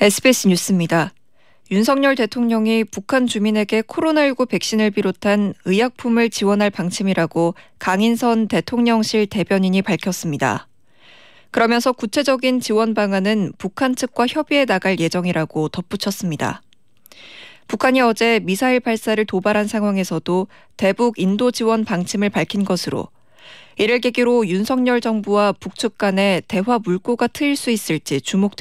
SBS 뉴스입니다. 윤석열 대통령이 북한 주민에게 코로나19 백신을 비롯한 의약품을 지원할 방침이라고 강인선 대통령실 대변인이 밝혔습니다. 그러면서 구체적인 지원 방안은 북한 측과 협의해 나갈 예정이라고 덧붙였습니다. 북한이 어제 미사일 발사를 도발한 상황에서도 대북 인도 지원 방침을 밝힌 것으로 이를 계기로 윤석열 정부와 북측 간의 대화 물꼬가 트일 수 있을지 주목됩니다.